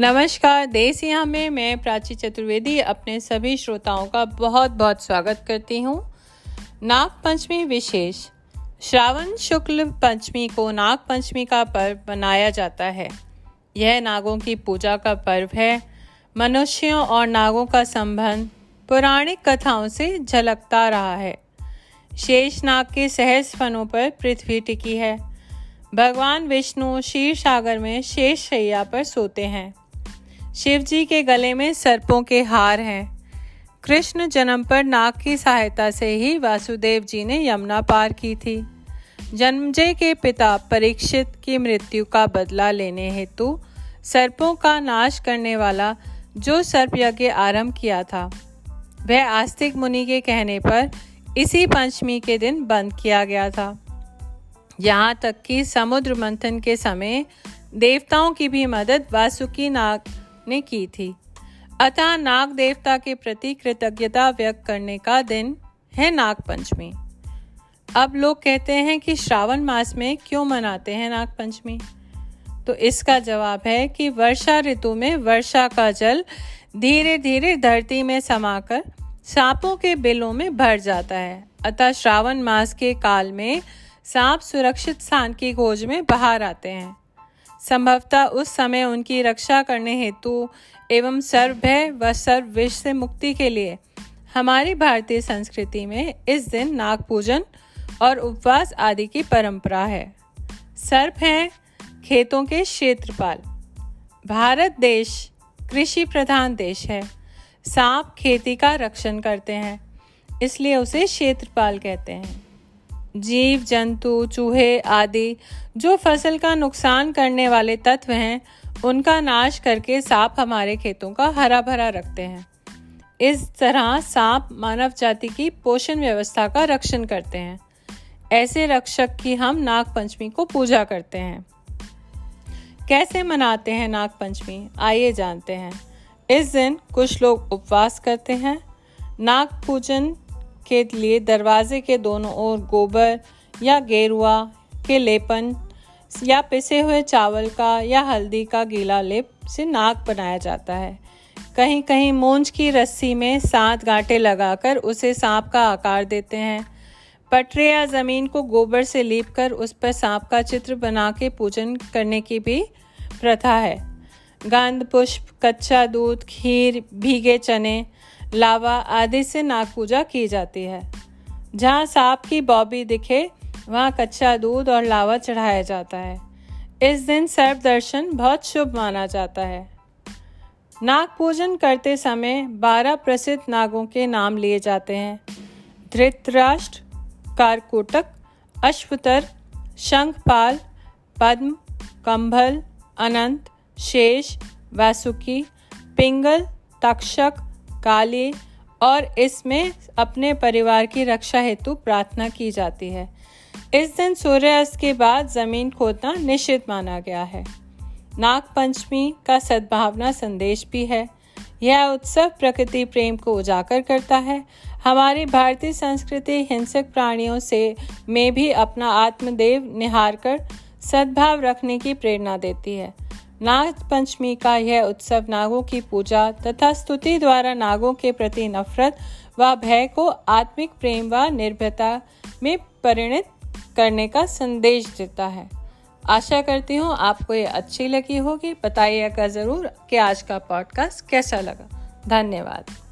नमस्कार देश यहाँ में मैं प्राची चतुर्वेदी अपने सभी श्रोताओं का बहुत बहुत स्वागत करती हूँ। नाग पंचमी विशेष। श्रावण शुक्ल पंचमी को नाग पंचमी का पर्व मनाया जाता है। यह नागों की पूजा का पर्व है। मनुष्यों और नागों का संबंध पौराणिक कथाओं से झलकता रहा है। शेष नाग के सहस फनों पर पृथ्वी टिकी है। भगवान विष्णु शीर सागर में शेष शैया पर सोते हैं। शिव जी के गले में सर्पों के हार हैं। कृष्ण जन्म पर नाग की सहायता से ही वासुदेव जी ने यमुना पार की थी। जन्मजय के पिता परीक्षित की मृत्यु का बदला लेने हेतु सर्पों का नाश करने वाला जो सर्प यज्ञ आरंभ किया था, वह आस्तिक मुनि के कहने पर इसी पंचमी के दिन बंद किया गया था। यहाँ तक कि समुद्र मंथन के समय देवताओं की भी मदद वासुकी नाग ने की थी। अतः नाग देवता के प्रति कृतज्ञता व्यक्त करने का दिन है नाग पंचमी अब लोग कहते हैं कि श्रावण मास में क्यों मनाते हैं नाग पंचमी तो इसका जवाब है कि वर्षा ऋतु में वर्षा का जल धीरे धीरे धरती में समाकर सांपों के बिलों में भर जाता है। अतः श्रावण मास के काल में सांप सुरक्षित स्थान की खोज में बाहर आते हैं। संभवतः उस समय उनकी रक्षा करने हेतु एवं सर्वभय व सर्व विष से मुक्ति के लिए हमारी भारतीय संस्कृति में इस दिन नाग पूजन और उपवास आदि की परंपरा है। सर्प हैं, खेतों के क्षेत्रपाल भारत देश कृषि प्रधान देश है। सांप खेती का रक्षण करते हैं, इसलिए उसे क्षेत्रपाल कहते हैं। जीव, जंतु, चूहे आदि, जो फ़सल का नुकसान करने वाले तत्व हैं, उनका नाश करके सांप हमारे खेतों का हरा भरा रखते हैं। इस तरह सांप मानव जाति की पोषण व्यवस्था का रक्षण करते हैं। ऐसे रक्षक की हम नाग पंचमी को पूजा करते हैं। कैसे मनाते हैं नाग पंचमी आइए जानते हैं। इस दिन कुछ लोग उपवास करते हैं। नाग पूजन के लिए दरवाजे के दोनों ओर गोबर या गेरुआ के लेपन या पिसे हुए चावल का या हल्दी का गीला लेप से नाक बनाया जाता है। कहीं कहीं मूंज की रस्सी में सात गांठे लगाकर उसे सांप का आकार देते हैं। पटरे या ज़मीन को गोबर से लीप कर उस पर सांप का चित्र बना के पूजन करने की भी प्रथा है। गंध, पुष्प, कच्चा दूध, खीर, भीगे चने, लावा आदि से नाग पूजा की जाती है। जहाँ सांप की बॉबी दिखे, वहाँ कच्चा दूध और लावा चढ़ाया जाता है। इस दिन सर्व दर्शन बहुत शुभ माना जाता है। नाग पूजन करते समय बारह प्रसिद्ध नागों के नाम लिए जाते हैं। धृतराष्ट्र, कारकोटक, अश्वतर, शंखपाल, पद्म, कंभल, अनंत शेष, वासुकी, पिंगल, तक्षक, काली और इसमें अपने परिवार की रक्षा हेतु प्रार्थना की जाती है। इस दिन सूर्यास्त के बाद ज़मीन खोदना निश्चित माना गया है। नाग पंचमी का सद्भावना संदेश भी है। यह उत्सव प्रकृति प्रेम को उजागर करता है। हमारी भारतीय संस्कृति हिंसक प्राणियों से में भी अपना आत्मदेव निहार कर सद्भाव रखने की प्रेरणा देती है। नाग पंचमी का यह उत्सव नागों की पूजा तथा स्तुति द्वारा नागों के प्रति नफरत व भय को आत्मिक प्रेम व निर्भयता में परिणित करने का संदेश देता है। आशा करती हूँ आपको ये अच्छी लगी होगी। बताइएगा ज़रूर कि आज का पॉडकास्ट कैसा लगा। धन्यवाद।